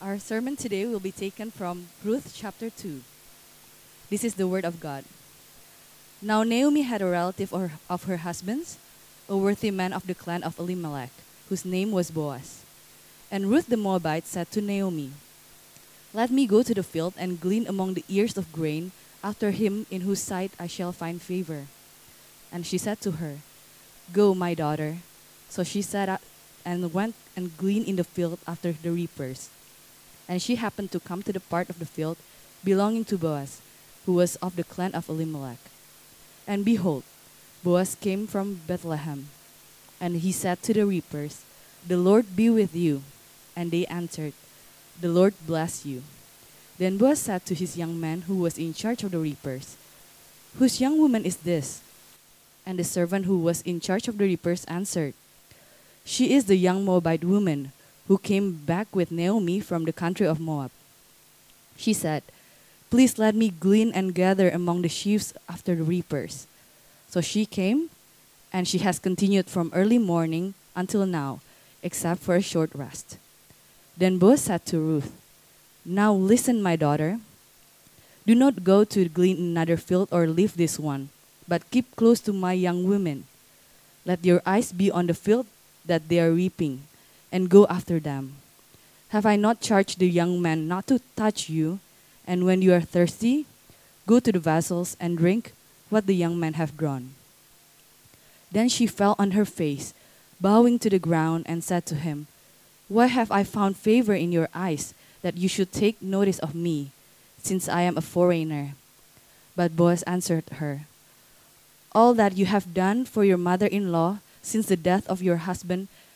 Our sermon today will be taken from Ruth chapter 2. This is the word of God. Now Naomi had a relative of her husband's, a worthy man of the clan of Elimelech, whose name was Boaz. And Ruth the Moabite said to Naomi, Let me go to the field and glean among the ears of grain after him in whose sight I shall find favor. And she said to her, Go, my daughter. So she set out and went and gleaned in the field after the reapers. And she happened to come to the part of the field belonging to Boaz, who was of the clan of Elimelech. And behold, Boaz came from Bethlehem. And he said to the reapers, The Lord be with you. And they answered, The Lord bless you. Then Boaz said to his young man who was in charge of the reapers, Whose young woman is this? And the servant who was in charge of the reapers answered, She is the young Moabite woman who came back with Naomi from the country of Moab. She said, Please let me glean and gather among the sheaves after the reapers. So she came, and she has continued from early morning until now, except for a short rest. Then Boaz said to Ruth, Now listen, my daughter. Do not go to glean another field or leave this one, but keep close to my young women. Let your eyes be on the field that they are reaping, and go after them. Have I not charged the young men not to touch you? And when you are thirsty, go to the vessels and drink what the young men have drawn. Then she fell on her face, bowing to the ground, and said to him, Why have I found favor in your eyes that you should take notice of me, since I am a foreigner? But Boaz answered her, All that you have done for your mother in law since the death of your husband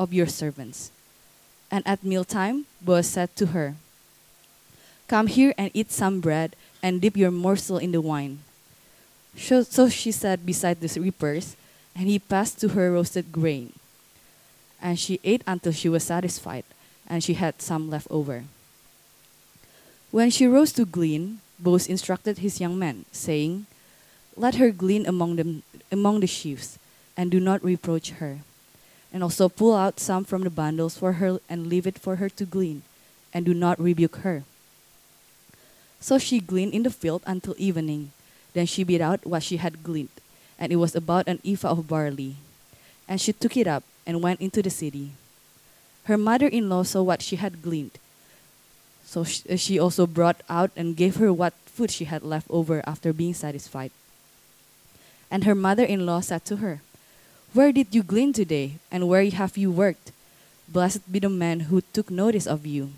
of your servants. And at mealtime, Boaz said to her, Come here and eat some bread and dip your morsel in the wine. So, she sat beside the reapers, and he passed to her roasted grain. And she ate until she was satisfied, and she had some left over. When she rose to glean, Boaz instructed his young men, saying, Let her glean among them among the sheaves, and do not reproach her. And also pull out some from the bundles for her and leave it for her to glean, and do not rebuke her. So she gleaned in the field until evening. Then she beat out what she had gleaned, and it was about an ephah of barley. And she took it up and went into the city. Her mother in law saw what she had gleaned. So uh, she also brought out and gave her what food she had left over after being satisfied. And her mother in law said to her, Where did you glean today, and where have you worked? Blessed be the man who took notice of you.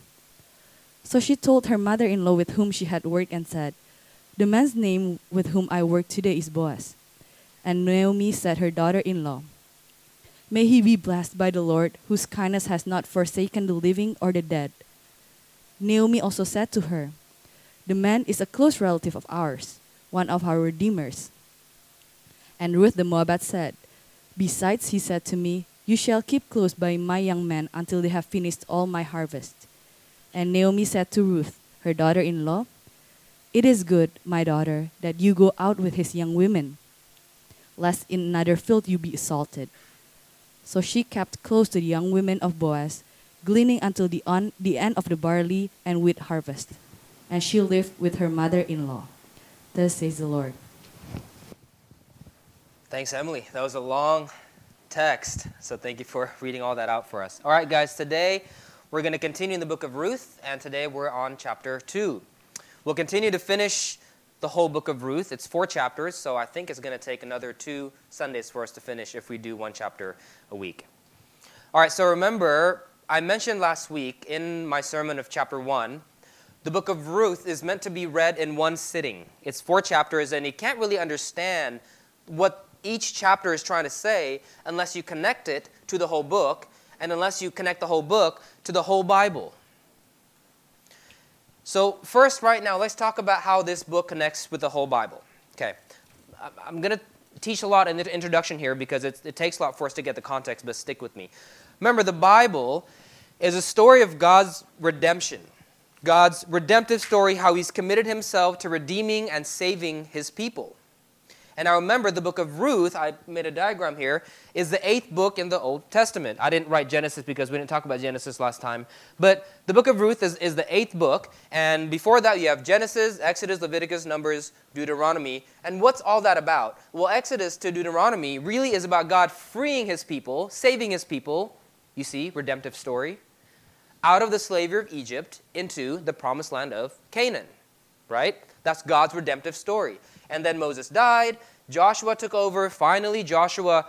So she told her mother in law with whom she had worked and said, The man's name with whom I work today is Boaz. And Naomi said her daughter in law, May he be blessed by the Lord, whose kindness has not forsaken the living or the dead. Naomi also said to her, The man is a close relative of ours, one of our redeemers. And Ruth the Moabite said, Besides, he said to me, You shall keep close by my young men until they have finished all my harvest. And Naomi said to Ruth, her daughter in law, It is good, my daughter, that you go out with his young women, lest in another field you be assaulted. So she kept close to the young women of Boaz, gleaning until the, on, the end of the barley and wheat harvest. And she lived with her mother in law. Thus says the Lord. Thanks, Emily. That was a long text, so thank you for reading all that out for us. All right, guys, today we're going to continue in the book of Ruth, and today we're on chapter 2. We'll continue to finish the whole book of Ruth. It's four chapters, so I think it's going to take another two Sundays for us to finish if we do one chapter a week. All right, so remember, I mentioned last week in my sermon of chapter 1 the book of Ruth is meant to be read in one sitting. It's four chapters, and you can't really understand what each chapter is trying to say unless you connect it to the whole book, and unless you connect the whole book to the whole Bible. So, first, right now, let's talk about how this book connects with the whole Bible. Okay. I'm going to teach a lot in the introduction here because it takes a lot for us to get the context, but stick with me. Remember, the Bible is a story of God's redemption, God's redemptive story, how He's committed Himself to redeeming and saving His people. And I remember, the book of Ruth, I made a diagram here, is the eighth book in the Old Testament. I didn't write Genesis because we didn't talk about Genesis last time. But the book of Ruth is, is the eighth book. And before that, you have Genesis, Exodus, Leviticus, Numbers, Deuteronomy. And what's all that about? Well, Exodus to Deuteronomy really is about God freeing his people, saving his people, you see, redemptive story, out of the slavery of Egypt into the promised land of Canaan, right? That's God's redemptive story. And then Moses died, Joshua took over. Finally, Joshua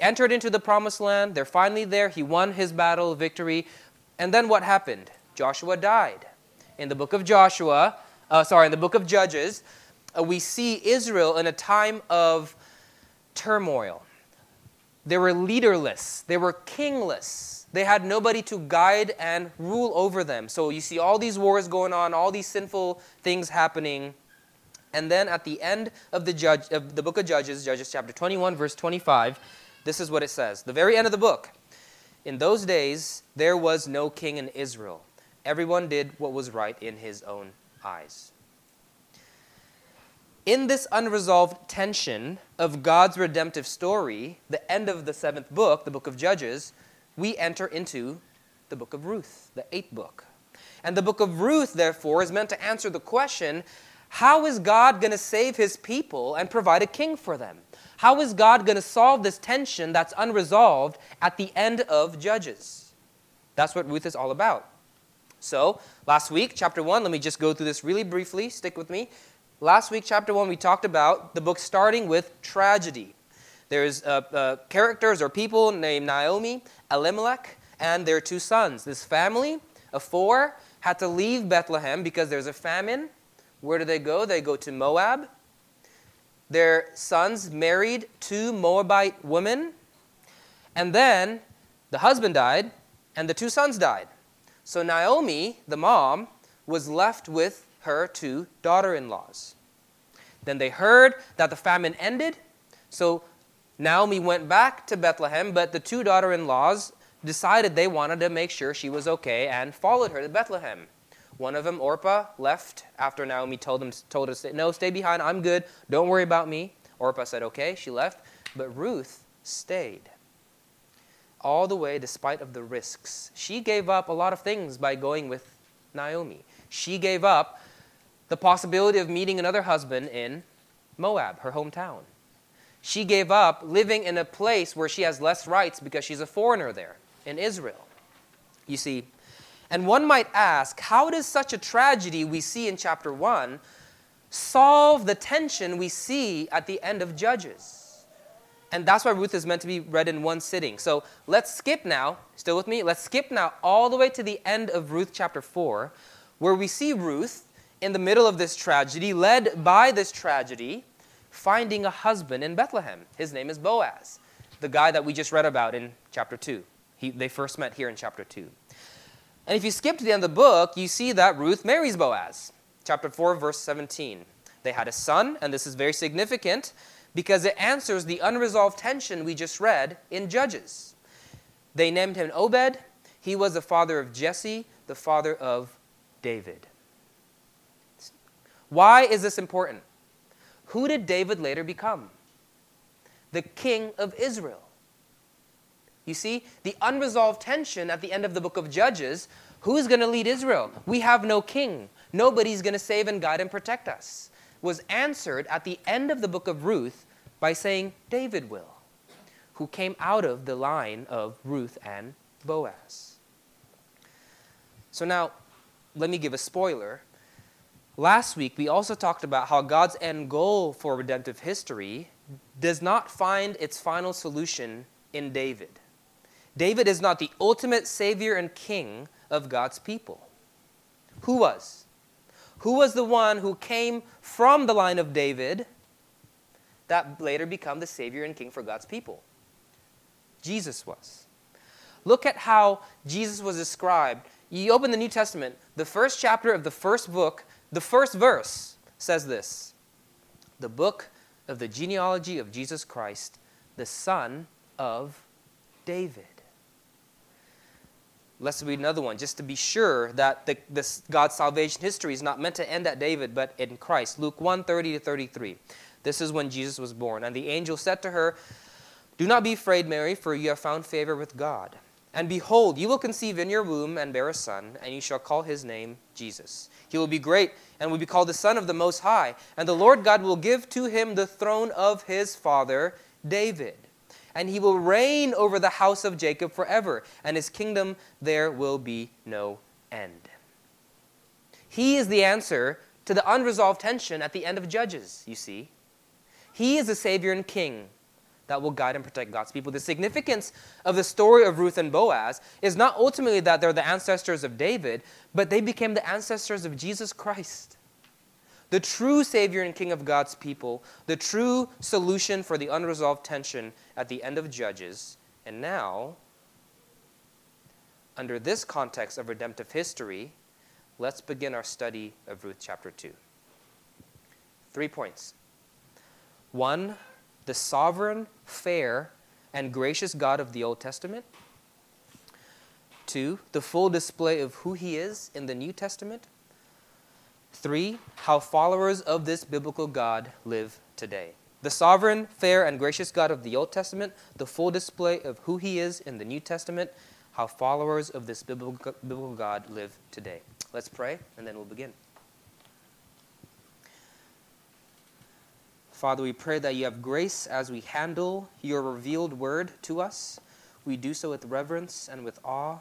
entered into the promised land. They're finally there. He won his battle, victory. And then what happened? Joshua died. In the book of Joshua, uh, sorry, in the book of Judges, uh, we see Israel in a time of turmoil. They were leaderless, they were kingless. They had nobody to guide and rule over them. So you see all these wars going on, all these sinful things happening. And then at the end of the, judge, of the book of Judges, Judges chapter 21, verse 25, this is what it says. The very end of the book. In those days, there was no king in Israel. Everyone did what was right in his own eyes. In this unresolved tension of God's redemptive story, the end of the seventh book, the book of Judges, we enter into the book of Ruth, the eighth book. And the book of Ruth, therefore, is meant to answer the question how is God going to save his people and provide a king for them? How is God going to solve this tension that's unresolved at the end of Judges? That's what Ruth is all about. So, last week, chapter 1, let me just go through this really briefly. Stick with me. Last week, chapter 1, we talked about the book starting with tragedy. There's uh, uh, characters or people named Naomi, Elimelech, and their two sons. This family of four had to leave Bethlehem because there's a famine where do they go? They go to Moab. Their sons married two Moabite women. And then the husband died, and the two sons died. So Naomi, the mom, was left with her two daughter in laws. Then they heard that the famine ended. So Naomi went back to Bethlehem, but the two daughter in laws decided they wanted to make sure she was okay and followed her to Bethlehem. One of them, Orpah, left after Naomi told him told her no, stay behind. I'm good. Don't worry about me. Orpah said, okay. She left, but Ruth stayed. All the way, despite of the risks, she gave up a lot of things by going with Naomi. She gave up the possibility of meeting another husband in Moab, her hometown. She gave up living in a place where she has less rights because she's a foreigner there in Israel. You see, and one might ask, how does such a tragedy we see in chapter 1 solve the tension we see at the end of Judges? And that's why Ruth is meant to be read in one sitting. So let's skip now, still with me? Let's skip now all the way to the end of Ruth chapter 4, where we see Ruth in the middle of this tragedy, led by this tragedy, finding a husband in Bethlehem. His name is Boaz, the guy that we just read about in chapter 2. He, they first met here in chapter 2. And if you skip to the end of the book, you see that Ruth marries Boaz. Chapter 4, verse 17. They had a son, and this is very significant because it answers the unresolved tension we just read in Judges. They named him Obed. He was the father of Jesse, the father of David. Why is this important? Who did David later become? The king of Israel. You see, the unresolved tension at the end of the book of Judges who's going to lead Israel? We have no king. Nobody's going to save and guide and protect us. Was answered at the end of the book of Ruth by saying, David will, who came out of the line of Ruth and Boaz. So now, let me give a spoiler. Last week, we also talked about how God's end goal for redemptive history does not find its final solution in David. David is not the ultimate savior and king of God's people. Who was? Who was the one who came from the line of David that later become the savior and king for God's people? Jesus was. Look at how Jesus was described You open the New Testament, the first chapter of the first book, the first verse says this The book of the genealogy of Jesus Christ, the son of David. Let's read another one just to be sure that the, this God's salvation history is not meant to end at David but in Christ. Luke 1 30 to 33. This is when Jesus was born. And the angel said to her, Do not be afraid, Mary, for you have found favor with God. And behold, you will conceive in your womb and bear a son, and you shall call his name Jesus. He will be great and will be called the Son of the Most High. And the Lord God will give to him the throne of his father David and he will reign over the house of Jacob forever, and his kingdom there will be no end. He is the answer to the unresolved tension at the end of Judges, you see. He is the Savior and King that will guide and protect God's people. The significance of the story of Ruth and Boaz is not ultimately that they're the ancestors of David, but they became the ancestors of Jesus Christ the true Savior and King of God's people, the true solution for the unresolved tension at the end of Judges. And now, under this context of redemptive history, let's begin our study of Ruth chapter 2. Three points. One, the sovereign, fair, and gracious God of the Old Testament. Two, the full display of who he is in the New Testament. Three, how followers of this biblical God live today. The sovereign, fair, and gracious God of the Old Testament, the full display of who he is in the New Testament, how followers of this biblical, God live today. Let's pray, and then we'll begin. Father, we pray that you have grace as we handle your revealed word to us. We do so with reverence and with awe,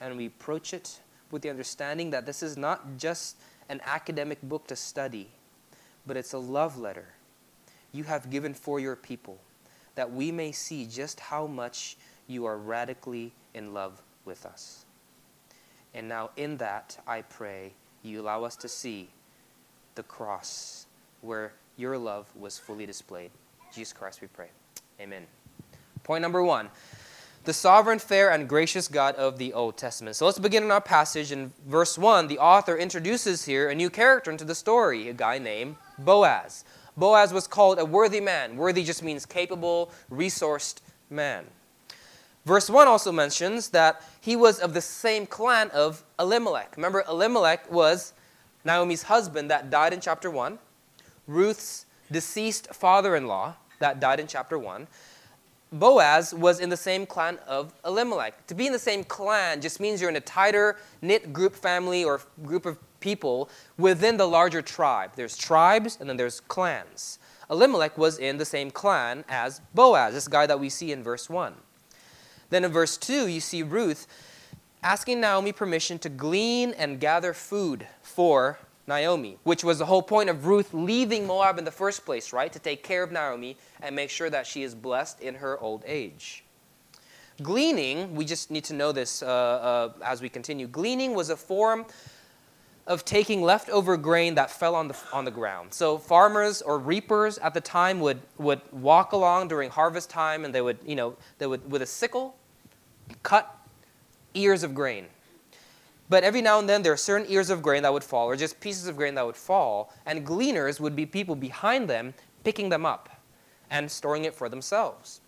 and we approach it with the understanding that this is not just an academic book to study, but it's a love letter you have given for your people that we may see just how much you are radically in love with us. And now, in that, I pray you allow us to see the cross where your love was fully displayed. Jesus Christ, we pray. Amen. Point number one the sovereign, fair, and gracious God of the Old Testament. So let's begin in our passage. In verse 1, the author introduces here a new character into the story, a guy named Boaz. Boaz was called a worthy man. Worthy just means capable, resourced man. Verse 1 also mentions that he was of the same clan of Elimelech. Remember, Elimelech was Naomi's husband that died in chapter 1, Ruth's deceased father in law that died in chapter 1. Boaz was in the same clan of Elimelech. To be in the same clan just means you're in a tighter knit group family or group of people within the larger tribe. There's tribes and then there's clans. Elimelech was in the same clan as Boaz, this guy that we see in verse 1. Then in verse 2, you see Ruth asking Naomi permission to glean and gather food for Naomi, which was the whole point of Ruth leaving Moab in the first place, right? To take care of Naomi and make sure that she is blessed in her old age. Gleaning, we just need to know this uh, uh, as we continue. Gleaning was a form of taking leftover grain that fell on the, on the ground. So farmers or reapers at the time would, would walk along during harvest time and they would, you know, they would, with a sickle, cut ears of grain but every now and then there are certain ears of grain that would fall, or just pieces of grain that would fall, and gleaners would be people behind them picking them up and storing it for themselves.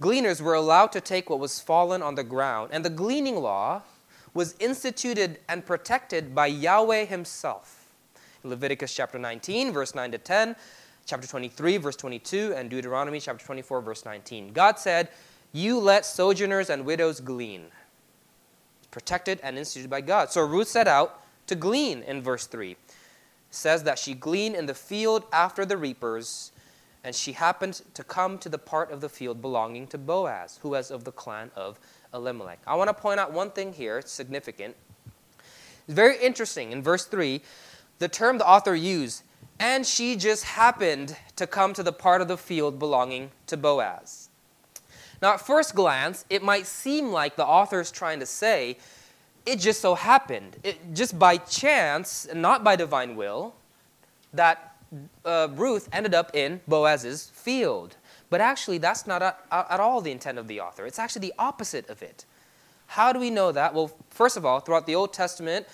Gleaners were allowed to take what was fallen on the ground, and the gleaning law was instituted and protected by Yahweh Himself. In Leviticus chapter 19, verse 9 to 10, chapter 23, verse 22, and Deuteronomy chapter 24, verse 19. God said, You let sojourners and widows glean protected and instituted by God. So Ruth set out to glean in verse 3. It says that she gleaned in the field after the reapers, and she happened to come to the part of the field belonging to Boaz, who was of the clan of Elimelech. I want to point out one thing here, it's significant. It's very interesting. In verse 3, the term the author used, and she just happened to come to the part of the field belonging to Boaz. Now, at first glance, it might seem like the author is trying to say, it just so happened, it, just by chance, and not by divine will, that uh, Ruth ended up in Boaz's field. But actually, that's not at, at all the intent of the author. It's actually the opposite of it. How do we know that? Well, First of all, throughout the Old Testament,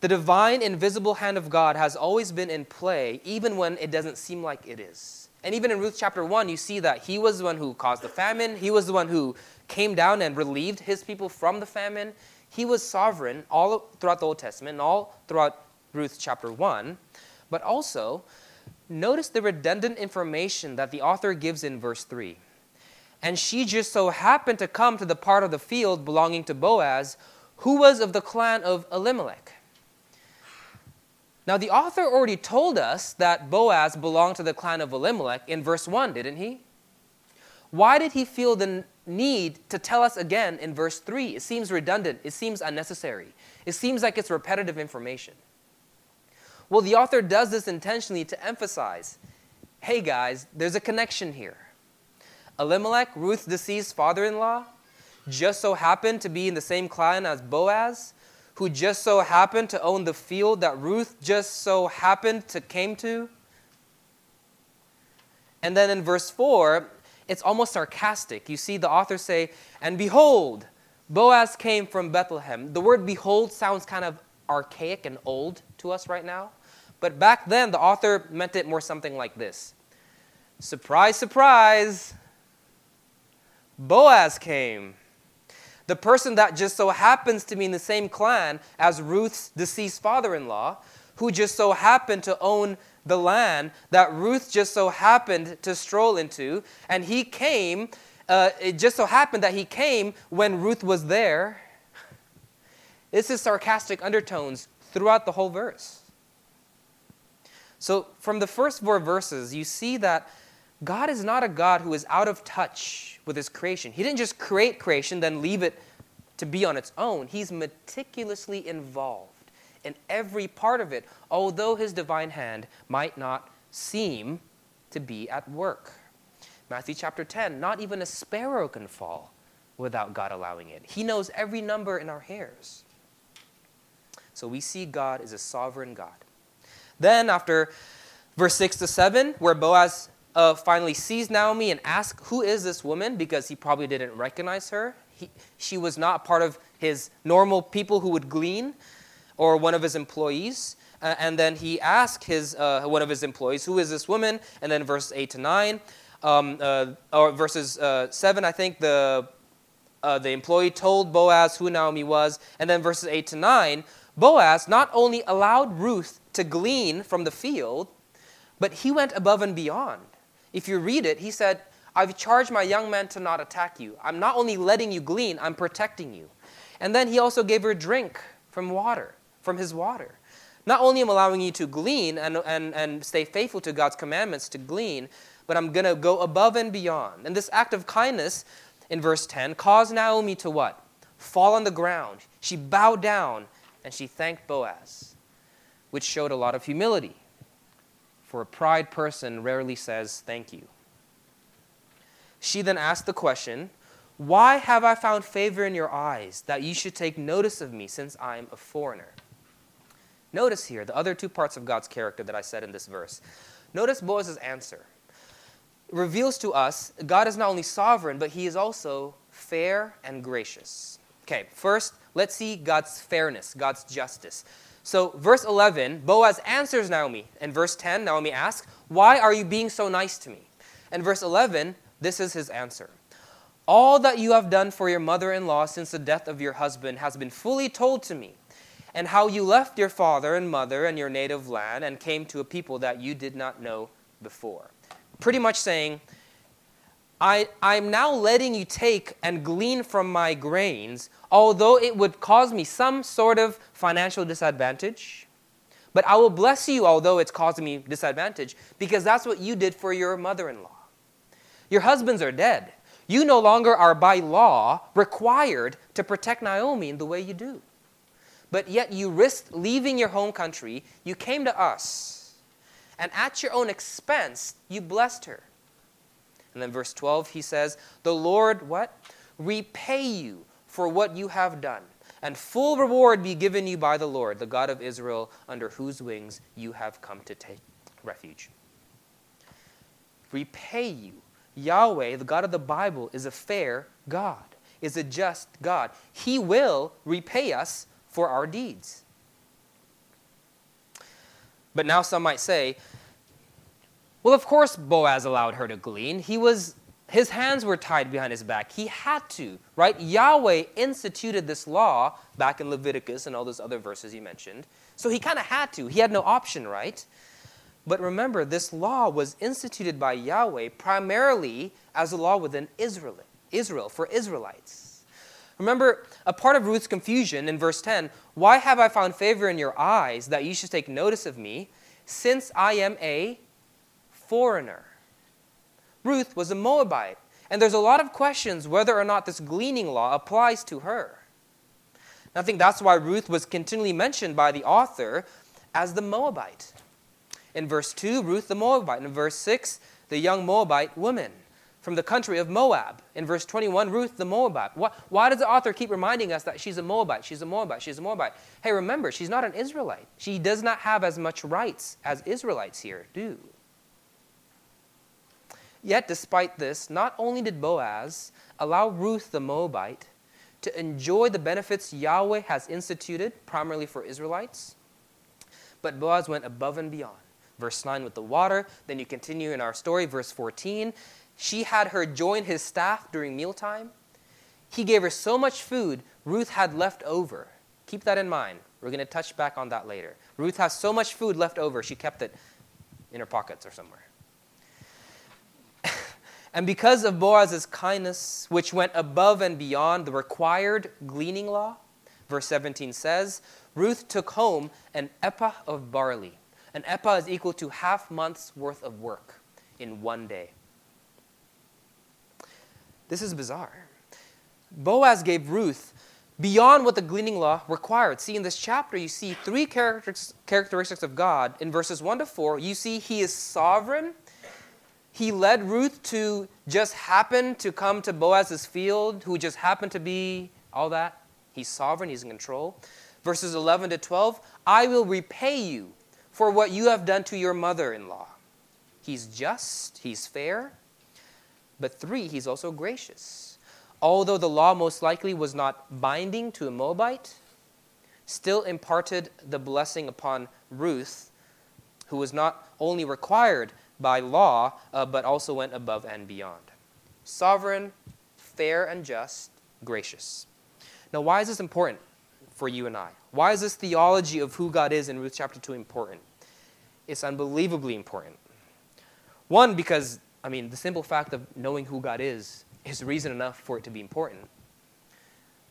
the divine, invisible hand of God has always been in play, even when it doesn't seem like it is. And even in Ruth chapter 1, you see that he was the one who caused the famine, he was the one who came down and relieved his people from the famine. He was sovereign all throughout the Old Testament and all throughout Ruth chapter 1. But also, notice the redundant information that the author gives in verse 3. And she just so happened to come to the part of the field belonging to Boaz, who was of the clan of Elimelech. Now, the author already told us that Boaz belonged to the clan of Elimelech in verse 1, didn't he? Why did he feel the need to tell us again in verse 3? It seems redundant, it seems unnecessary, it seems like it's repetitive information. Well, the author does this intentionally to emphasize hey guys, there's a connection here. Elimelech, Ruth's deceased father in law, just so happened to be in the same clan as Boaz, who just so happened to own the field that Ruth just so happened to came to. And then in verse 4, it's almost sarcastic. You see the author say, And behold, Boaz came from Bethlehem. The word behold sounds kind of archaic and old to us right now. But back then, the author meant it more something like this Surprise, surprise, Boaz came. The person that just so happens to be in the same clan as Ruth's deceased father in law, who just so happened to own the land that Ruth just so happened to stroll into. And he came, uh, it just so happened that he came when Ruth was there. This is sarcastic undertones throughout the whole verse. So, from the first four verses, you see that God is not a God who is out of touch with his creation. He didn't just create creation, then leave it to be on its own. He's meticulously involved in every part of it, although his divine hand might not seem to be at work. Matthew chapter 10 not even a sparrow can fall without God allowing it. He knows every number in our hairs. So we see God is a sovereign God. Then, after verse 6 to 7, where Boaz uh, finally sees Naomi and asks, Who is this woman? because he probably didn't recognize her. He, she was not part of his normal people who would glean or one of his employees. Uh, and then he asked his, uh, one of his employees, Who is this woman? And then verses 8 to 9, um, uh, or verses uh, 7, I think the, uh, the employee told Boaz who Naomi was. And then verses 8 to 9, Boaz not only allowed Ruth to glean from the field, but he went above and beyond. If you read it, he said, I've charged my young men to not attack you. I'm not only letting you glean, I'm protecting you. And then he also gave her drink from water, from his water. Not only am I allowing you to glean and, and, and stay faithful to God's commandments to glean, but I'm going to go above and beyond. And this act of kindness in verse 10 caused Naomi to what? Fall on the ground. She bowed down and she thanked Boaz, which showed a lot of humility for a pride person rarely says thank you. She then asked the question, Why have I found favor in your eyes that you should take notice of me since I am a foreigner? Notice here the other two parts of God's character that I said in this verse. Notice Boaz's answer. It reveals to us God is not only sovereign, but he is also fair and gracious. Okay, first, let's see God's fairness, God's justice. So, verse 11, Boaz answers Naomi. And verse 10, Naomi asks, Why are you being so nice to me? And verse 11, this is his answer All that you have done for your mother in law since the death of your husband has been fully told to me, and how you left your father and mother and your native land and came to a people that you did not know before. Pretty much saying, I, I'm now letting you take and glean from my grains, although it would cause me some sort of financial disadvantage. But I will bless you, although it's causing me disadvantage, because that's what you did for your mother in law. Your husbands are dead. You no longer are, by law, required to protect Naomi in the way you do. But yet you risked leaving your home country. You came to us. And at your own expense, you blessed her. And then verse 12, he says, The Lord, what? Repay you for what you have done, and full reward be given you by the Lord, the God of Israel, under whose wings you have come to take refuge. Repay you. Yahweh, the God of the Bible, is a fair God. is a just God. He will repay us for our deeds. But now some might say, well, of course Boaz allowed her to glean. He was his hands were tied behind his back. He had to, right? Yahweh instituted this law back in Leviticus and all those other verses you mentioned. So he kind of had to. He had no option, right? But remember, this law was instituted by Yahweh primarily as a law within Israel, Israel for Israelites. Remember, a part of Ruth's confusion in verse 10 Why have I found favor in your eyes that you should take notice of me, since I am a foreigner? Ruth was a Moabite, and there's a lot of questions whether or not this gleaning law applies to her. I think that's why Ruth was continually mentioned by the author as the Moabite. In verse 2, Ruth the Moabite. In verse 6, the young Moabite woman from the country of Moab. In verse 21, Ruth the Moabite. Why, why, does the author keep reminding us that she's a Moabite? She's a Moabite. She's a Moabite. Hey, remember, she's not an Israelite. She does not have as much rights as Israelites here do. Yet, despite this, not only did Boaz allow Ruth the Moabite to enjoy the benefits Yahweh has instituted, primarily for Israelites, but Boaz went above and beyond. Verse 9 with the water, then you continue in our story, verse 14. She had her join his staff during mealtime. He gave her so much food, Ruth had left over. Keep that in mind. We're going to touch back on that later. Ruth has so much food left over, she kept it in her pockets or somewhere. And because of Boaz's kindness, which went above and beyond the required gleaning law, verse 17 says, Ruth took home an ephah of barley. An ephah is equal to half month's worth of work in one day. This is bizarre. Boaz gave Ruth beyond what the gleaning law required. See, in this chapter, you see three characteristics of God. In verses 1 to 4, you see He is sovereign he led Ruth to just happen to come to Boaz's field, who just happened to be all that. He's sovereign, he's in control. Verses 11 to 12 I will repay you for what you have done to your mother in law. He's just, he's fair. But three, he's also gracious. Although the law most likely was not binding to a Moabite, still imparted the blessing upon Ruth, who was not only required by law, uh, but also went above and beyond. Sovereign, fair and just, gracious. Now, why is this important for you and I? Why is this theology of who God is in Ruth chapter 2 important? It's unbelievably important. One, because, I mean, the simple fact of knowing who God is is reason enough for it to be important.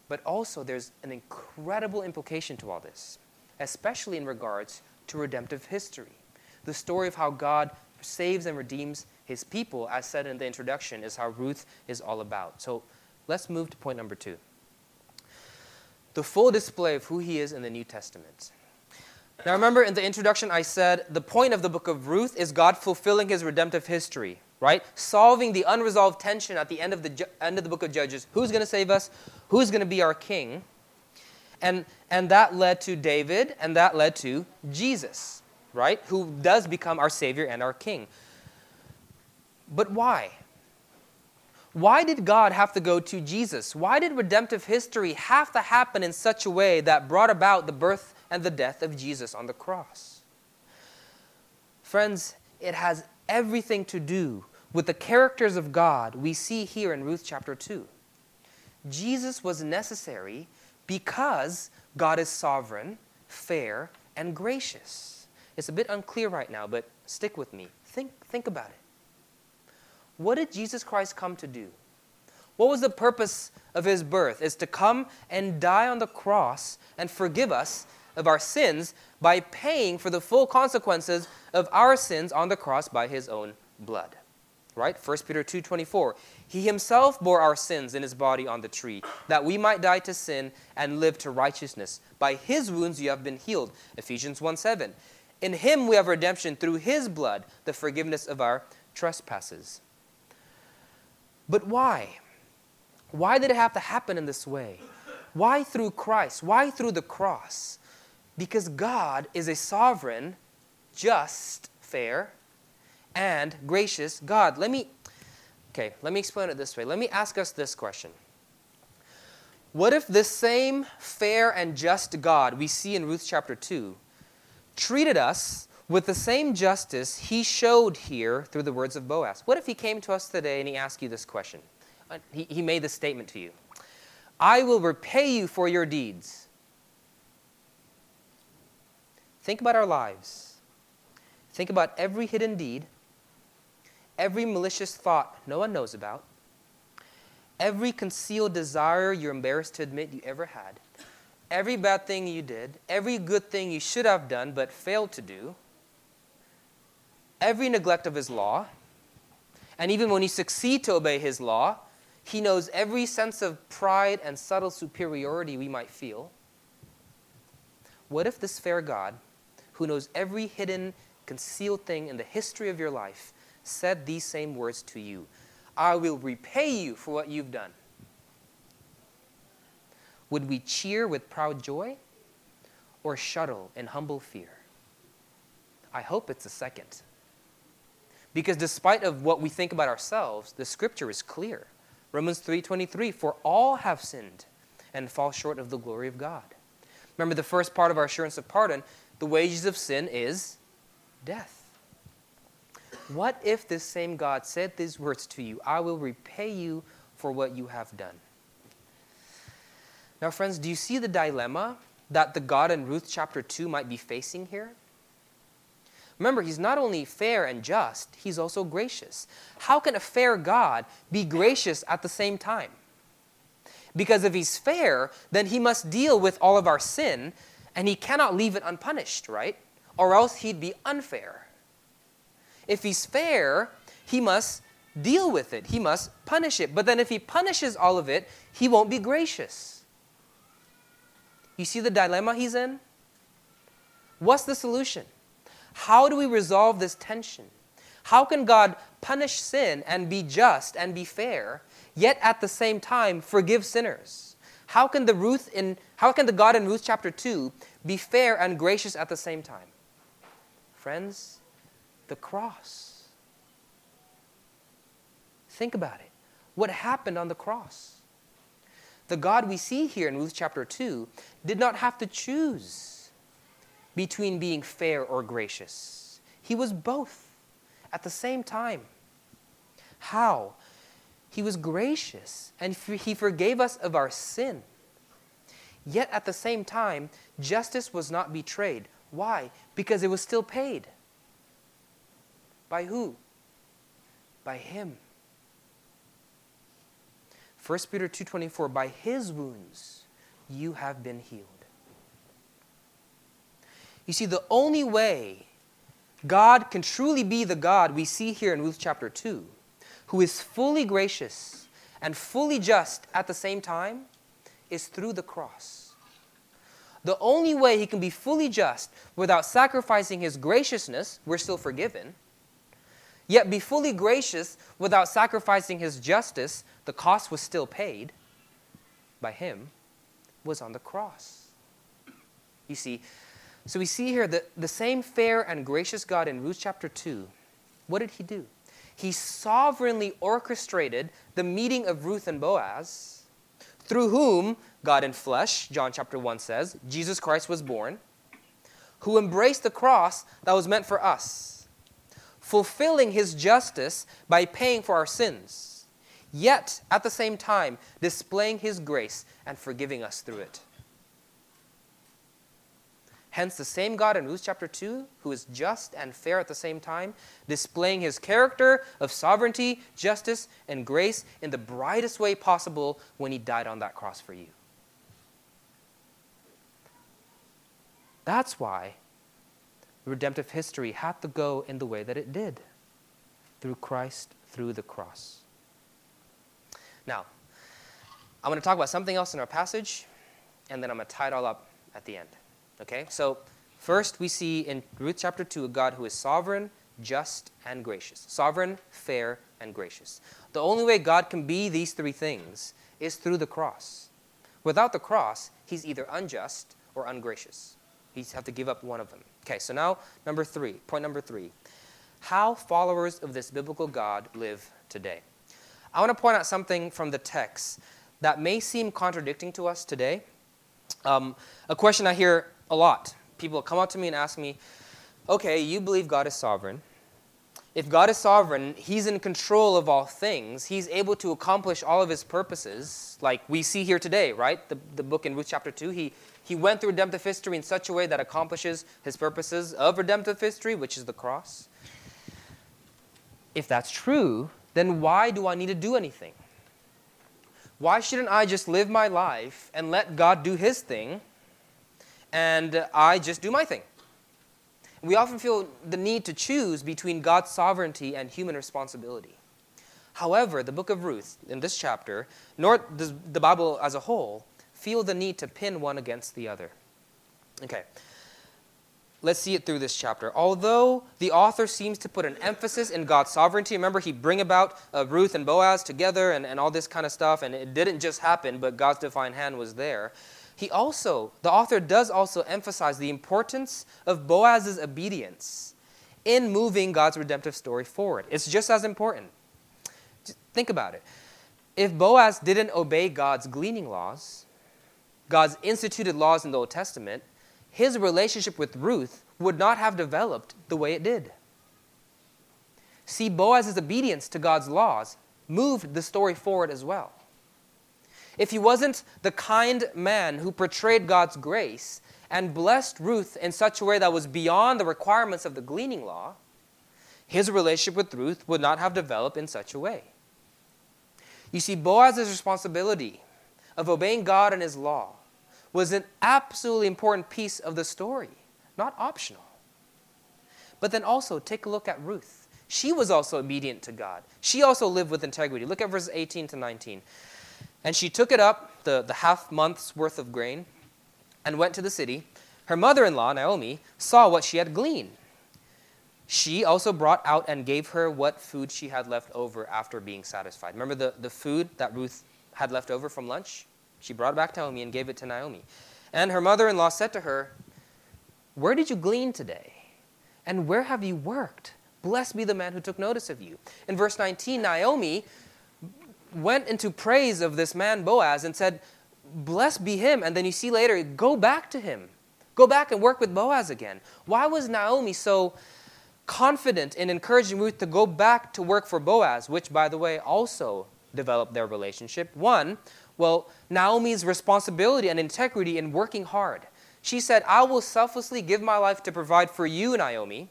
But also, there's an incredible implication to all this, especially in regards to redemptive history. The story of how God saves and redeems his people, as said in the introduction, is how Ruth is all about. So let's move to point number two the full display of who he is in the New Testament. Now, remember in the introduction, I said the point of the book of Ruth is God fulfilling his redemptive history, right? Solving the unresolved tension at the end of the, ju- end of the book of Judges. Who's going to save us? Who's going to be our king? And, and that led to David, and that led to Jesus right? Who does become our Savior and our King. But why? Why did God have to go to Jesus? Why did redemptive history have to happen in such a way that brought about the birth and the death of Jesus on the cross? Friends, it has everything to do with the characters of God we see here in Ruth chapter 2. Jesus was necessary because God is sovereign, fair, and gracious. It's a bit unclear right now, but stick with me. Think, think about it. What did Jesus Christ come to do? What was the purpose of his birth? Is to come and die on the cross and forgive us of our sins by paying for the full consequences of our sins on the cross by his own blood. Right? 1 Peter 2:24. He himself bore our sins in his body on the tree, that we might die to sin and live to righteousness. By his wounds you have been healed. Ephesians 1:7. In him we have redemption through his blood, the forgiveness of our trespasses. But why? Why did it have to happen in this way? Why through Christ? Why through the cross? Because God is a sovereign, just, fair, and gracious God. Let me okay, let me explain it this way. Let me ask us this question. What if this same fair and just God we see in Ruth chapter 2 treated us with the same justice he showed here through the words of Boaz? What if he came to us today and he asked you this question? Uh, he, he made this statement to you I will repay you for your deeds. Think about our lives. Think about every hidden deed, every malicious thought no one knows about, every concealed desire you're embarrassed to admit you ever had, every bad thing you did, every good thing you should have done but failed to do, every neglect of his law, and even when you succeed to obey his law, he knows every sense of pride and subtle superiority we might feel. What if this fair God, who knows every hidden, concealed thing in the history of your life, said these same words to you I will repay you for what you've done? Would we cheer with proud joy or shudder in humble fear? I hope it's the second. Because despite of what we think about ourselves, the scripture is clear. Romans 3:23 for all have sinned and fall short of the glory of God. Remember the first part of our assurance of pardon, the wages of sin is death. What if this same God said these words to you, I will repay you for what you have done? Now friends, do you see the dilemma that the God in Ruth chapter 2 might be facing here? Remember, he's not only fair and just, he's also gracious. How can a fair God be gracious at the same time? Because if he's fair, then he must deal with all of our sin, and he cannot leave it unpunished, right? Or else he'd be unfair. If he's fair, he must deal with it, he must punish it. But then if he punishes all of it, he won't be gracious. You see the dilemma he's in? What's the solution? How do we resolve this tension? How can God punish sin and be just and be fair, yet at the same time forgive sinners? How can the Ruth in how can the God in Ruth chapter 2 be fair and gracious at the same time? Friends, the cross. Think about it. What happened on the cross? The God we see here in Ruth chapter 2 did not have to choose between being fair or gracious. He was both at the same time. How? He was gracious and he forgave us of our sin. Yet at the same time, justice was not betrayed. Why? Because it was still paid. By who? By him. 1 Peter 2:24 by his wounds you have been healed. You see, the only way God can truly be the God we see here in Ruth chapter 2, who is fully gracious and fully just at the same time, is through the cross. The only way he can be fully just without sacrificing his graciousness, we're still forgiven, yet be fully gracious without sacrificing his justice, the cost was still paid by him, was on the cross. You see, so we see here that the same fair and gracious God in Ruth chapter 2, what did he do? He sovereignly orchestrated the meeting of Ruth and Boaz, through whom God in flesh, John chapter 1 says, Jesus Christ was born, who embraced the cross that was meant for us, fulfilling his justice by paying for our sins, yet at the same time displaying his grace and forgiving us through it. Hence, the same God in Ruth chapter 2, who is just and fair at the same time, displaying his character of sovereignty, justice, and grace in the brightest way possible when he died on that cross for you. That's why redemptive history had to go in the way that it did through Christ, through the cross. Now, I'm going to talk about something else in our passage, and then I'm going to tie it all up at the end. Okay, so first we see in Ruth chapter 2 a God who is sovereign, just, and gracious. Sovereign, fair, and gracious. The only way God can be these three things is through the cross. Without the cross, he's either unjust or ungracious. He's have to give up one of them. Okay, so now number three, point number three. How followers of this biblical God live today. I want to point out something from the text that may seem contradicting to us today. Um, a question I hear a lot. People come up to me and ask me, okay, you believe God is sovereign. If God is sovereign, He's in control of all things. He's able to accomplish all of His purposes, like we see here today, right? The, the book in Ruth chapter 2, he, he went through redemptive history in such a way that accomplishes His purposes of redemptive history, which is the cross. If that's true, then why do I need to do anything? Why shouldn't I just live my life and let God do His thing and I just do my thing? We often feel the need to choose between God's sovereignty and human responsibility. However, the book of Ruth, in this chapter, nor does the Bible as a whole, feel the need to pin one against the other. Okay, let's see it through this chapter. Although the author seems to put an emphasis in God's sovereignty, remember he bring about uh, Ruth and Boaz together and, and all this kind of stuff, and it didn't just happen, but God's divine hand was there. He also, the author does also emphasize the importance of Boaz's obedience in moving God's redemptive story forward. It's just as important. Think about it. If Boaz didn't obey God's gleaning laws, God's instituted laws in the Old Testament, his relationship with Ruth would not have developed the way it did. See, Boaz's obedience to God's laws moved the story forward as well if he wasn't the kind man who portrayed God's grace and blessed Ruth in such a way that was beyond the requirements of the gleaning law, his relationship with Ruth would not have developed in such a way. You see, Boaz's responsibility of obeying God and his law was an absolutely important piece of the story, not optional. But then also, take a look at Ruth. She was also obedient to God. She also lived with integrity. Look at verses 18 to 19. And she took it up, the, the half month's worth of grain, and went to the city. Her mother in law, Naomi, saw what she had gleaned. She also brought out and gave her what food she had left over after being satisfied. Remember the, the food that Ruth had left over from lunch? She brought it back to Naomi and gave it to Naomi. And her mother in law said to her, Where did you glean today? And where have you worked? Blessed be the man who took notice of you. In verse 19, Naomi went into praise of this man Boaz and said, Blessed be him. And then you see later, go back to him. Go back and work with Boaz again. Why was Naomi so confident in encouraging Ruth to go back to work for Boaz, which, by the way, also developed their relationship? One, well, Naomi's responsibility and integrity in working hard. She said, I will selflessly give my life to provide for you, Naomi.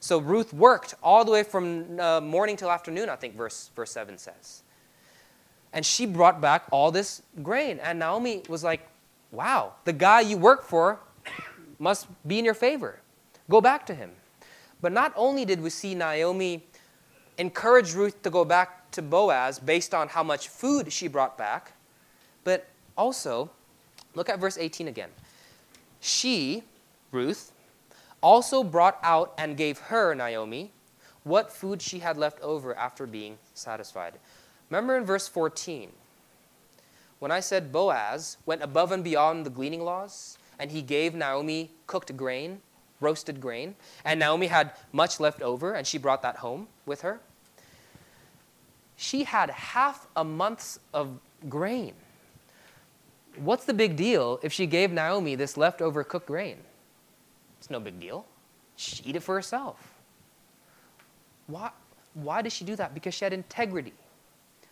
So Ruth worked all the way from uh, morning till afternoon, I think verse, verse 7 says. And she brought back all this grain. And Naomi was like, wow, the guy you work for must be in your favor. Go back to him. But not only did we see Naomi encourage Ruth to go back to Boaz based on how much food she brought back, but also, look at verse 18 again. She, Ruth, also brought out and gave her, Naomi, what food she had left over after being satisfied. Remember in verse 14, when I said Boaz went above and beyond the gleaning laws, and he gave Naomi cooked grain, roasted grain, and Naomi had much left over, and she brought that home with her. She had half a month's of grain. What's the big deal if she gave Naomi this leftover cooked grain? It's no big deal. She eat it for herself. Why, why did she do that? Because she had integrity.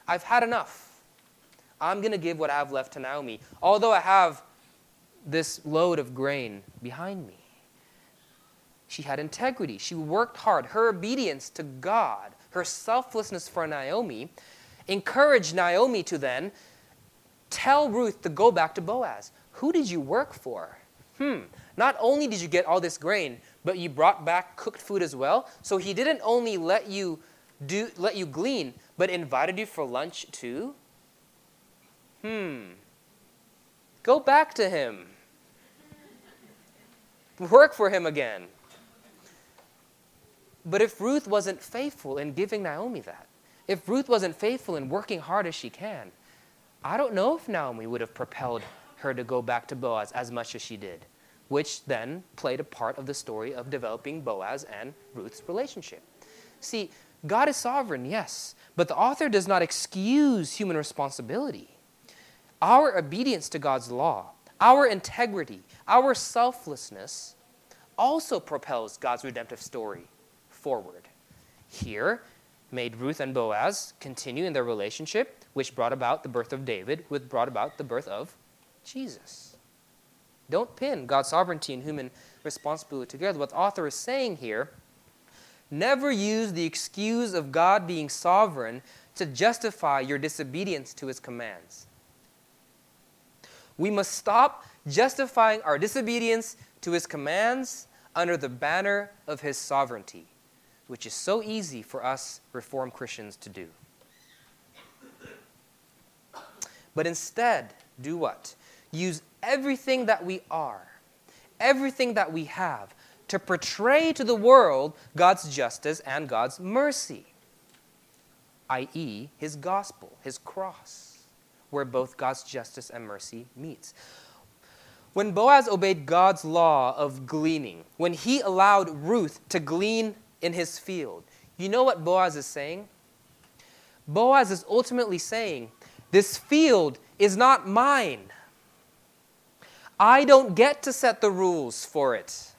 I've had enough. I'm going to give what I have left to Naomi, although I have this load of grain behind me. She had integrity. She worked hard. Her obedience to God, her selflessness for Naomi, encouraged Naomi to then tell Ruth to go back to Boaz. Who did you work for? Hmm, not only did you get all this grain, but you brought back cooked food as well. So he didn't only let you do let you glean, but invited you for lunch too? Hmm. Go back to him. Work for him again. But if Ruth wasn't faithful in giving Naomi that, if Ruth wasn't faithful in working hard as she can, I don't know if Naomi would have propelled her to go back to Boaz as much as she did, which then played a part of the story of developing Boaz and Ruth's relationship. See, God is sovereign, yes, but the author does not excuse human responsibility. our obedience to God's law, our integrity, our selflessness also propels God's redemptive story forward. Here, made Ruth and Boaz continue in their relationship, which brought about the birth of David, which brought about the birth of Jesus. Don't pin God's sovereignty and human responsibility together. What the author is saying here never use the excuse of God being sovereign to justify your disobedience to his commands. We must stop justifying our disobedience to his commands under the banner of his sovereignty, which is so easy for us Reformed Christians to do. But instead, do what? Use everything that we are, everything that we have, to portray to the world God's justice and God's mercy, i.e., His gospel, His cross, where both God's justice and mercy meets. When Boaz obeyed God's law of gleaning, when he allowed Ruth to glean in his field, you know what Boaz is saying? Boaz is ultimately saying, This field is not mine. I don't get to set the rules for it.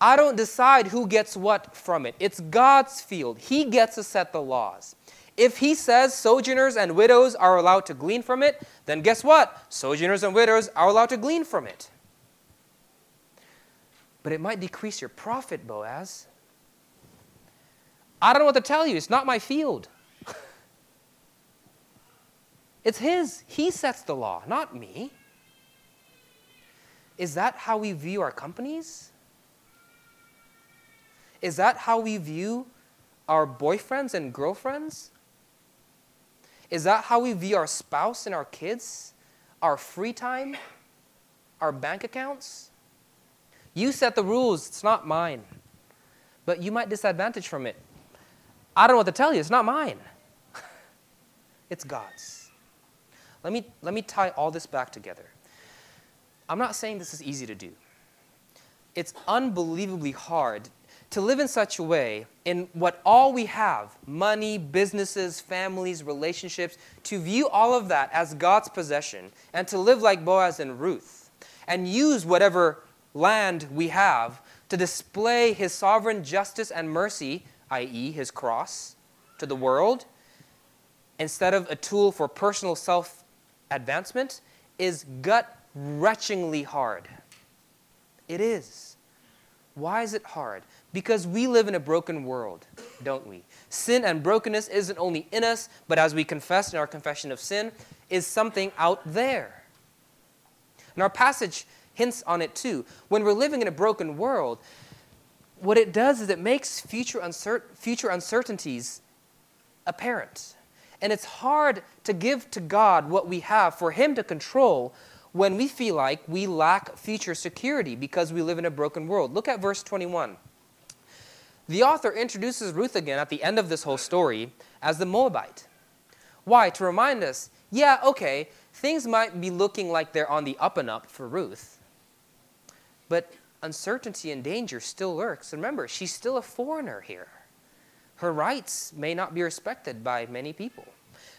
I don't decide who gets what from it. It's God's field. He gets to set the laws. If he says sojourners and widows are allowed to glean from it, then guess what? Sojourners and widows are allowed to glean from it. But it might decrease your profit, Boaz. I don't know what to tell you. It's not my field. It's his. He sets the law, not me. Is that how we view our companies? Is that how we view our boyfriends and girlfriends? Is that how we view our spouse and our kids? Our free time? Our bank accounts? You set the rules, it's not mine. But you might disadvantage from it. I don't know what to tell you, it's not mine. it's God's. Let me, let me tie all this back together. I'm not saying this is easy to do. It's unbelievably hard to live in such a way in what all we have money, businesses, families, relationships to view all of that as God's possession and to live like Boaz and Ruth and use whatever land we have to display his sovereign justice and mercy, i.e., his cross, to the world instead of a tool for personal self advancement is gut wrenchingly hard. It is. Why is it hard? Because we live in a broken world, don't we? Sin and brokenness isn't only in us, but as we confess in our confession of sin, is something out there. And our passage hints on it too. When we're living in a broken world, what it does is it makes future, uncer- future uncertainties apparent. And it's hard to give to God what we have for Him to control when we feel like we lack future security because we live in a broken world. Look at verse 21. The author introduces Ruth again at the end of this whole story as the Moabite. Why? To remind us, yeah, okay, things might be looking like they're on the up and up for Ruth, but uncertainty and danger still lurks. Remember, she's still a foreigner here. Her rights may not be respected by many people.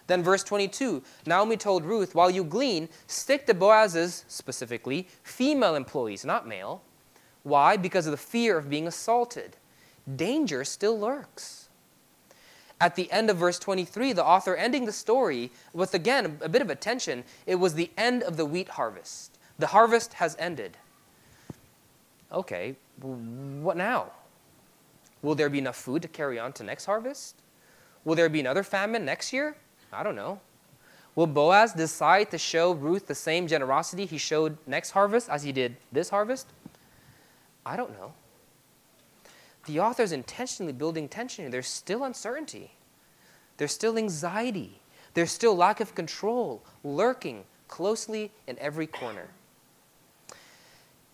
Then, verse 22 Naomi told Ruth, While you glean, stick to Boaz's, specifically, female employees, not male. Why? Because of the fear of being assaulted danger still lurks. At the end of verse 23, the author ending the story with, again, a bit of a tension. It was the end of the wheat harvest. The harvest has ended. Okay, what now? Will there be enough food to carry on to next harvest? Will there be another famine next year? I don't know. Will Boaz decide to show Ruth the same generosity he showed next harvest as he did this harvest? I don't know the author is intentionally building tension. There's still uncertainty, there's still anxiety, there's still lack of control lurking closely in every corner.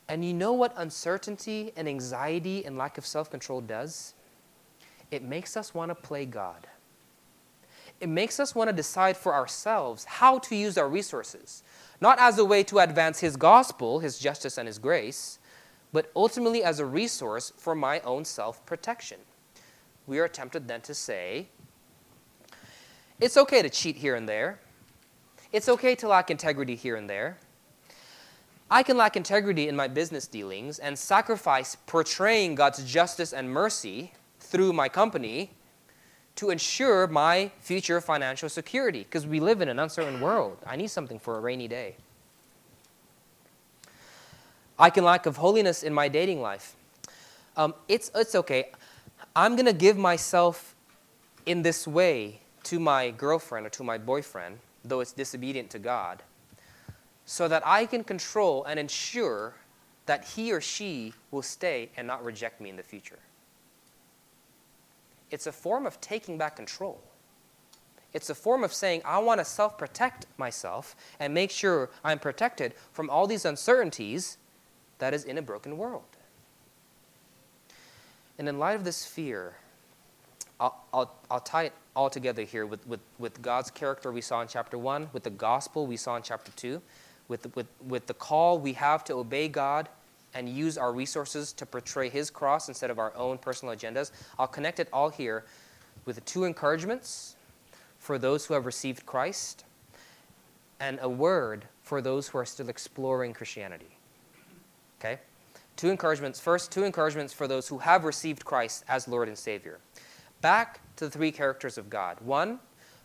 And you know what uncertainty and anxiety and lack of self control does? It makes us want to play God. It makes us want to decide for ourselves how to use our resources, not as a way to advance His gospel, His justice, and His grace, but ultimately as a resource for my own self protection. We are tempted then to say, it's okay to cheat here and there. it's okay to lack integrity here and there. I can lack integrity in my business dealings and sacrifice portraying God's justice and mercy through my company to ensure my future financial security because we live in an uncertain world. I need something for a rainy day. I can lack of holiness in my dating life. Um, it's, it's okay. I'm going to give myself in this way to my girlfriend or to my boyfriend, though it's disobedient to God, so that I can control and ensure that he or she will stay and not reject me in the future. It's a form of taking back control. It's a form of saying, I want to self protect myself and make sure I'm protected from all these uncertainties that is in a broken world. And in light of this fear, I'll, I'll, I'll tie it all together here with, with, with God's character we saw in chapter 1, with the gospel we saw in chapter 2, with, with, with the call we have to obey God and use our resources to portray His cross instead of our own personal agendas. I'll connect it all here with two encouragements for those who have received Christ and a word for those who are still exploring Christianity. Okay? Two encouragements. First, two encouragements for those who have received Christ as Lord and Savior. Back to the three characters of God. One,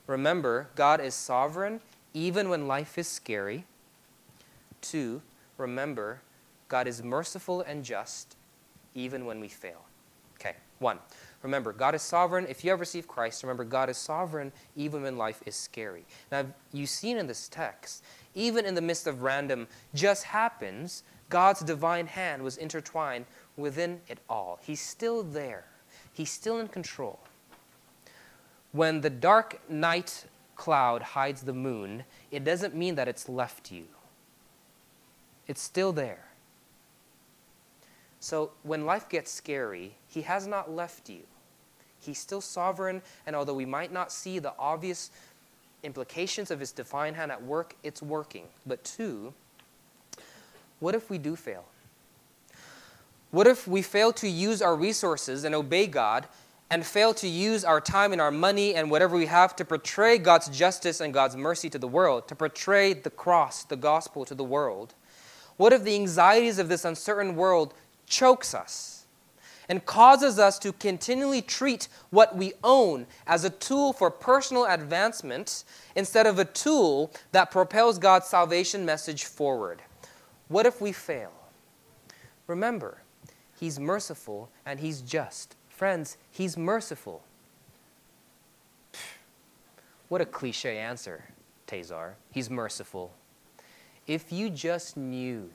remember, God is sovereign even when life is scary. Two, remember, God is merciful and just even when we fail. Okay, one, remember, God is sovereign. If you have received Christ, remember, God is sovereign even when life is scary. Now, you've seen in this text, even in the midst of random just happens, God's divine hand was intertwined within it all. He's still there, He's still in control. When the dark night cloud hides the moon, it doesn't mean that it's left you, it's still there. So when life gets scary, He has not left you. He's still sovereign, and although we might not see the obvious implications of His divine hand at work, it's working. But two, what if we do fail? What if we fail to use our resources and obey God and fail to use our time and our money and whatever we have to portray God's justice and God's mercy to the world, to portray the cross, the gospel to the world? What if the anxieties of this uncertain world chokes us and causes us to continually treat what we own as a tool for personal advancement instead of a tool that propels God's salvation message forward? What if we fail? Remember, He's merciful and He's just. Friends, He's merciful. What a cliche answer, Tazar. He's merciful. If you just knew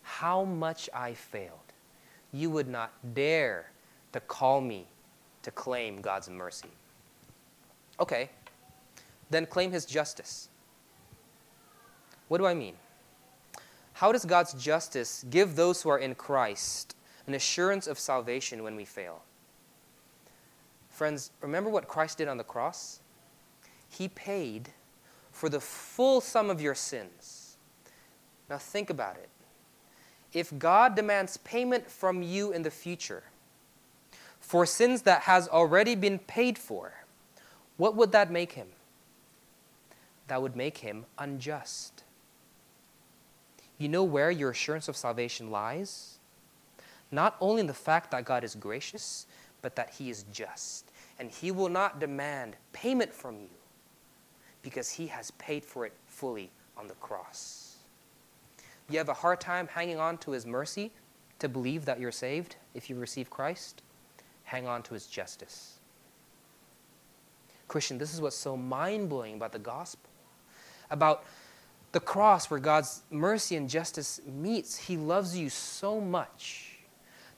how much I failed, you would not dare to call me to claim God's mercy. Okay, then claim His justice. What do I mean? How does God's justice give those who are in Christ an assurance of salvation when we fail? Friends, remember what Christ did on the cross? He paid for the full sum of your sins. Now think about it. If God demands payment from you in the future for sins that has already been paid for, what would that make him? That would make him unjust. You know where your assurance of salvation lies? Not only in the fact that God is gracious, but that He is just. And He will not demand payment from you because He has paid for it fully on the cross. You have a hard time hanging on to His mercy to believe that you're saved if you receive Christ? Hang on to His justice. Christian, this is what's so mind blowing about the gospel. About the cross where God's mercy and justice meets, He loves you so much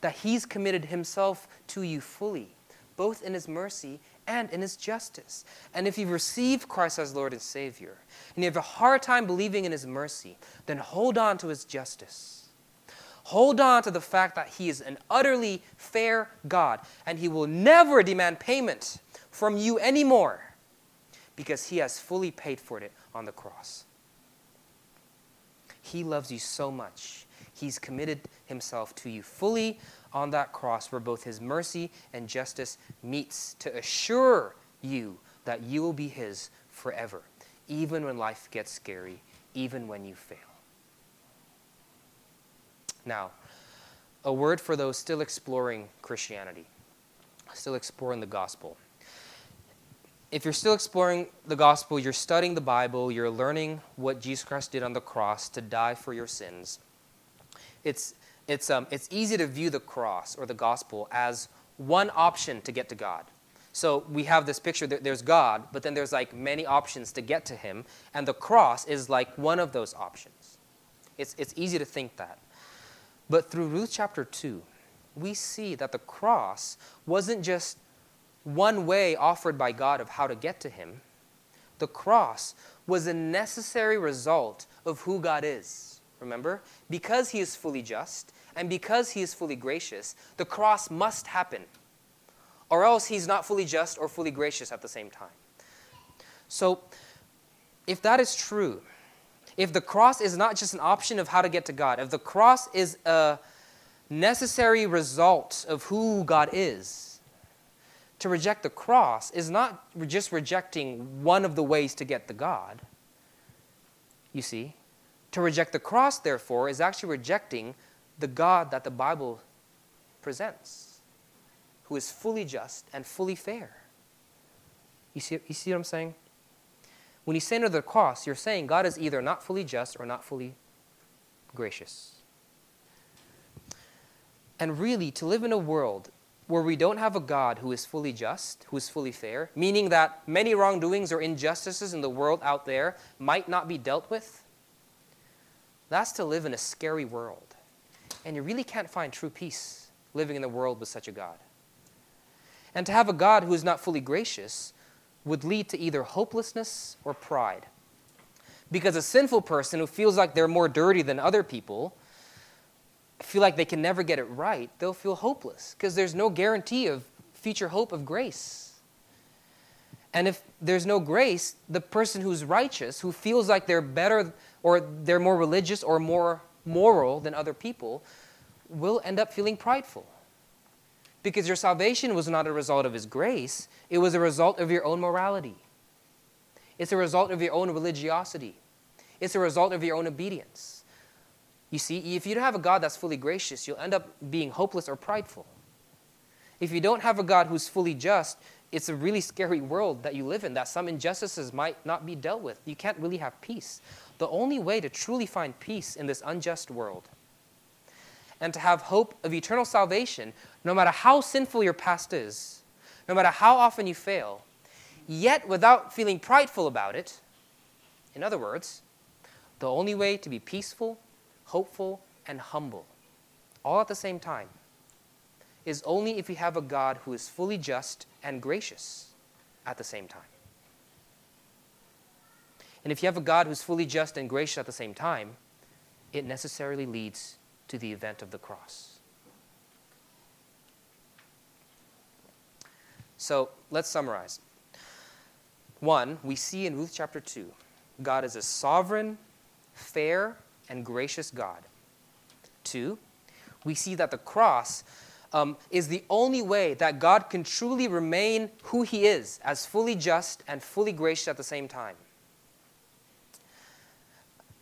that He's committed Himself to you fully, both in His mercy and in His justice. And if you've received Christ as Lord and Savior, and you have a hard time believing in His mercy, then hold on to His justice. Hold on to the fact that He is an utterly fair God, and He will never demand payment from you anymore because He has fully paid for it on the cross. He loves you so much. He's committed himself to you fully on that cross where both his mercy and justice meets to assure you that you will be his forever. even when life gets scary, even when you fail. Now, a word for those still exploring Christianity, still exploring the gospel. If you're still exploring the gospel, you're studying the Bible, you're learning what Jesus Christ did on the cross to die for your sins, it's, it's, um, it's easy to view the cross or the gospel as one option to get to God. So we have this picture that there's God, but then there's like many options to get to Him, and the cross is like one of those options. It's, it's easy to think that. But through Ruth chapter 2, we see that the cross wasn't just one way offered by God of how to get to Him. The cross was a necessary result of who God is. Remember? Because He is fully just and because He is fully gracious, the cross must happen. Or else He's not fully just or fully gracious at the same time. So, if that is true, if the cross is not just an option of how to get to God, if the cross is a necessary result of who God is, to reject the cross is not just rejecting one of the ways to get to God. You see, to reject the cross, therefore, is actually rejecting the God that the Bible presents, who is fully just and fully fair. You see, you see what I'm saying? When you say under the cross, you're saying God is either not fully just or not fully gracious. And really, to live in a world where we don't have a God who is fully just, who is fully fair, meaning that many wrongdoings or injustices in the world out there might not be dealt with, that's to live in a scary world. And you really can't find true peace living in the world with such a God. And to have a God who is not fully gracious would lead to either hopelessness or pride. Because a sinful person who feels like they're more dirty than other people, feel like they can never get it right, they'll feel hopeless because there's no guarantee of future hope of grace. And if there's no grace, the person who's righteous, who feels like they're better or they're more religious or more moral than other people, will end up feeling prideful. Because your salvation was not a result of His grace, it was a result of your own morality. It's a result of your own religiosity. It's a result of your own obedience. You see, if you don't have a God that's fully gracious, you'll end up being hopeless or prideful. If you don't have a God who's fully just, it's a really scary world that you live in, that some injustices might not be dealt with. You can't really have peace. The only way to truly find peace in this unjust world and to have hope of eternal salvation, no matter how sinful your past is, no matter how often you fail, yet without feeling prideful about it. In other words, the only way to be peaceful, hopeful, and humble, all at the same time, is only if you have a God who is fully just and gracious at the same time. And if you have a God who's fully just and gracious at the same time, it necessarily leads to the event of the cross. So let's summarize. One, we see in Ruth chapter 2, God is a sovereign, fair, and gracious God. Two, we see that the cross um, is the only way that God can truly remain who He is, as fully just and fully gracious at the same time.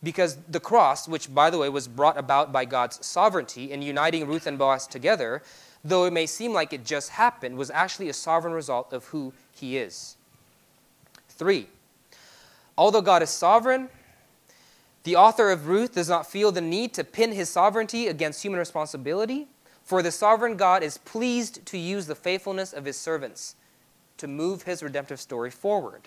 Because the cross, which by the way was brought about by God's sovereignty in uniting Ruth and Boaz together, though it may seem like it just happened, was actually a sovereign result of who he is. Three, although God is sovereign, the author of Ruth does not feel the need to pin his sovereignty against human responsibility, for the sovereign God is pleased to use the faithfulness of his servants to move his redemptive story forward.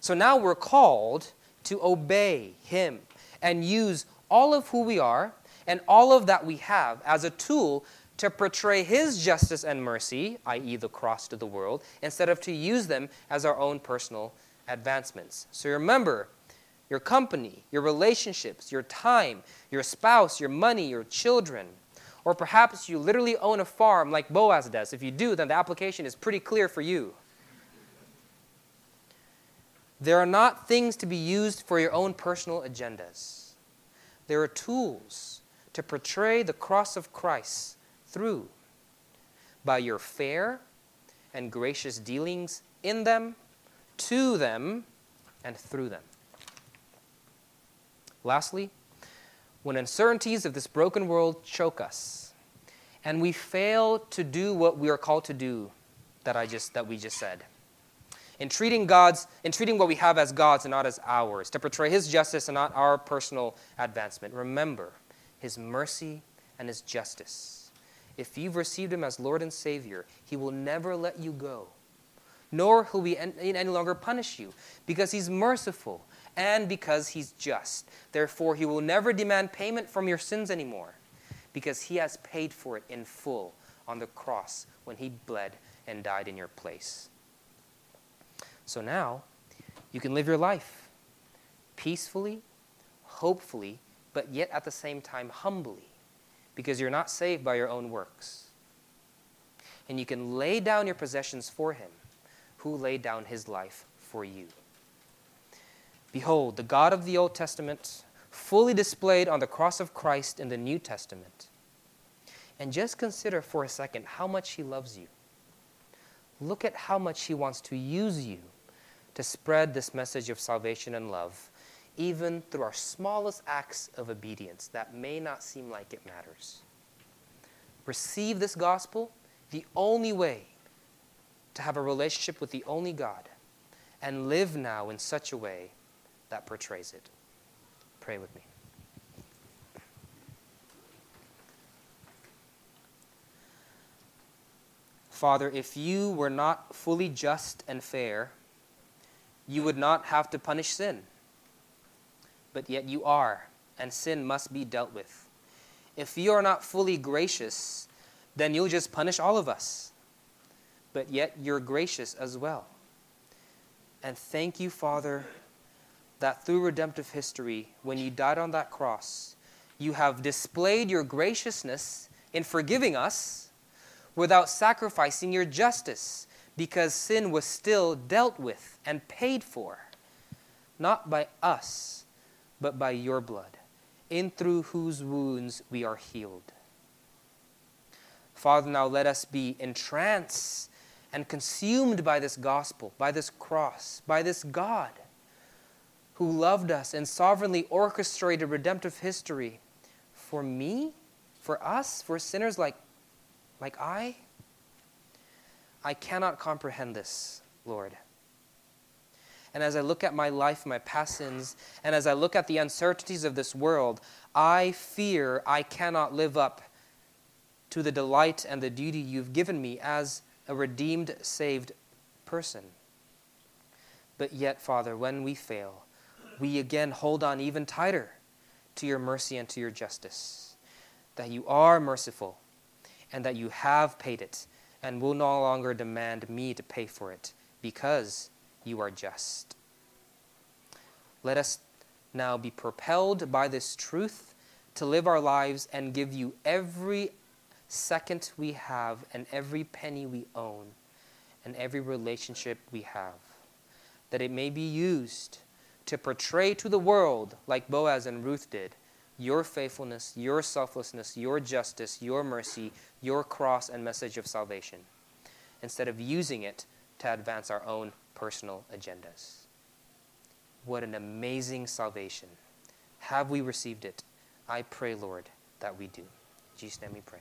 So now we're called to obey Him and use all of who we are and all of that we have as a tool to portray His justice and mercy, i.e., the cross to the world, instead of to use them as our own personal advancements. So remember, your company, your relationships, your time, your spouse, your money, your children, or perhaps you literally own a farm like Boaz does. If you do, then the application is pretty clear for you. There are not things to be used for your own personal agendas. There are tools to portray the cross of Christ through by your fair and gracious dealings in them, to them, and through them. Lastly, when uncertainties of this broken world choke us and we fail to do what we are called to do that I just that we just said. In treating God's in treating what we have as God's and not as ours, to portray his justice and not our personal advancement. Remember his mercy and his justice. If you've received him as Lord and Savior, he will never let you go, nor will he any longer punish you, because he's merciful and because he's just. Therefore, he will never demand payment from your sins anymore, because he has paid for it in full on the cross when he bled and died in your place. So now, you can live your life peacefully, hopefully, but yet at the same time humbly, because you're not saved by your own works. And you can lay down your possessions for him, who laid down his life for you. Behold, the God of the Old Testament, fully displayed on the cross of Christ in the New Testament. And just consider for a second how much he loves you. Look at how much he wants to use you to spread this message of salvation and love even through our smallest acts of obedience that may not seem like it matters. Receive this gospel the only way to have a relationship with the only God and live now in such a way that portrays it. Pray with me. Father, if you were not fully just and fair, you would not have to punish sin but yet you are, and sin must be dealt with. If you are not fully gracious, then you'll just punish all of us. But yet you're gracious as well. And thank you, Father, that through redemptive history, when you died on that cross, you have displayed your graciousness in forgiving us without sacrificing your justice, because sin was still dealt with and paid for, not by us but by your blood, in through whose wounds we are healed. Father, now let us be entranced and consumed by this gospel, by this cross, by this God who loved us and sovereignly orchestrated redemptive history for me, for us, for sinners like, like I. I cannot comprehend this, Lord and as I look at my life, my past sins, and as I look at the uncertainties of this world, I fear I cannot live up to the delight and the duty you've given me as a redeemed, saved person. But yet, Father, when we fail, we again hold on even tighter to your mercy and to your justice. That you are merciful and that you have paid it and will no longer demand me to pay for it because you are just. Let us now be propelled by this truth to live our lives and give you every second we have and every penny we own and every relationship we have, that it may be used to portray to the world, like Boaz and Ruth did, your faithfulness, your selflessness, your justice, your mercy, your cross and message of salvation, instead of using it to advance our own personal agendas. What an amazing salvation. Have we received it? I pray, Lord, that we do. In Jesus' name we pray.